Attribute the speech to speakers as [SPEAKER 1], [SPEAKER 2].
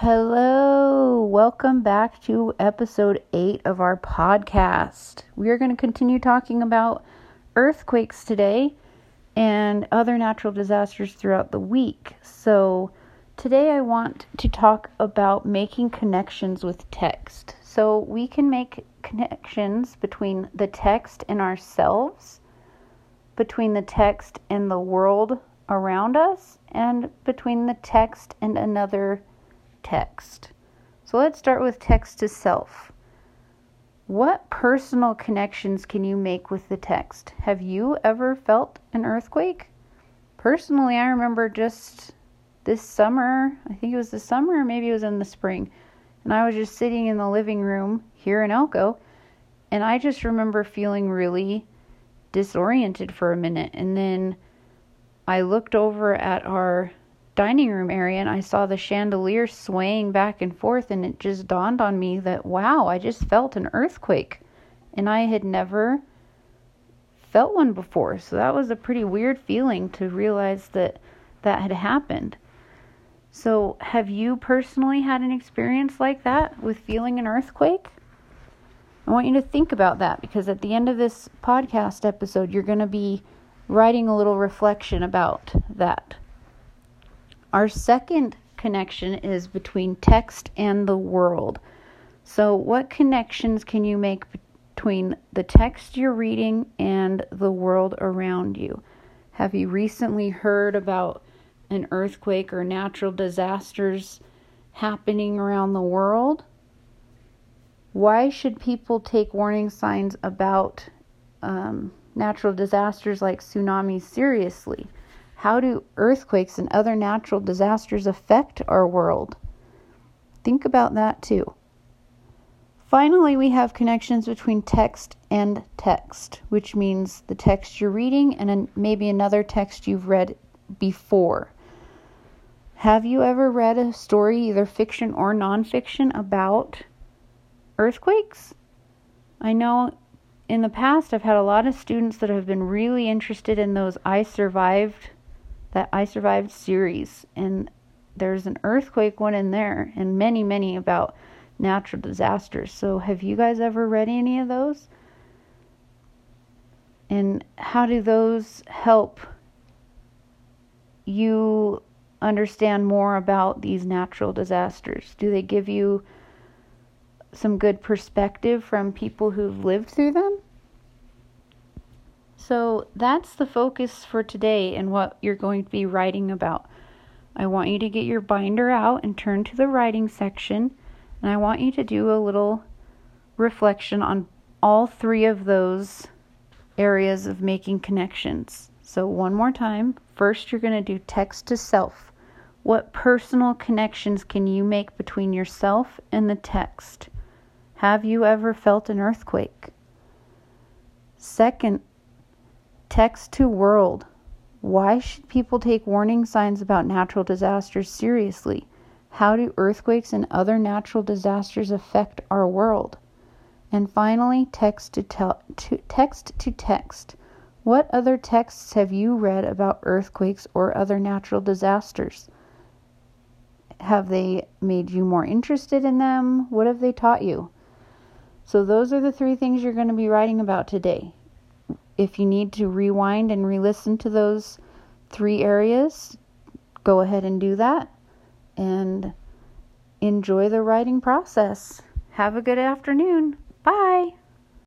[SPEAKER 1] Hello, welcome back to episode 8 of our podcast. We are going to continue talking about earthquakes today and other natural disasters throughout the week. So, today I want to talk about making connections with text. So, we can make connections between the text and ourselves, between the text and the world around us, and between the text and another text. So let's start with text to self. What personal connections can you make with the text? Have you ever felt an earthquake? Personally, I remember just this summer, I think it was the summer, maybe it was in the spring, and I was just sitting in the living room here in Elko, and I just remember feeling really disoriented for a minute. And then I looked over at our dining room area and I saw the chandelier swaying back and forth, and it just dawned on me that wow, I just felt an earthquake. And I had never felt one before. So that was a pretty weird feeling to realize that that had happened. So, have you personally had an experience like that with feeling an earthquake? I want you to think about that because at the end of this podcast episode, you're going to be writing a little reflection about that. Our second connection is between text and the world. So, what connections can you make between the text you're reading and the world around you? Have you recently heard about an earthquake or natural disasters happening around the world? Why should people take warning signs about um, natural disasters like tsunamis seriously? How do earthquakes and other natural disasters affect our world? Think about that too. Finally, we have connections between text and text, which means the text you're reading and maybe another text you've read before. Have you ever read a story, either fiction or nonfiction, about earthquakes? I know in the past I've had a lot of students that have been really interested in those I survived that I Survived series, and there's an earthquake one in there, and many, many about natural disasters. So, have you guys ever read any of those? And how do those help you understand more about these natural disasters? Do they give you some good perspective from people who've lived through them? So that's the focus for today and what you're going to be writing about. I want you to get your binder out and turn to the writing section, and I want you to do a little reflection on all three of those areas of making connections. So, one more time. First, you're going to do text to self. What personal connections can you make between yourself and the text? Have you ever felt an earthquake? Second, Text to world. Why should people take warning signs about natural disasters seriously? How do earthquakes and other natural disasters affect our world? And finally, text to, tel- to, text to text. What other texts have you read about earthquakes or other natural disasters? Have they made you more interested in them? What have they taught you? So, those are the three things you're going to be writing about today if you need to rewind and re listen to those three areas, go ahead and do that and enjoy the writing process. Have a good afternoon. Bye.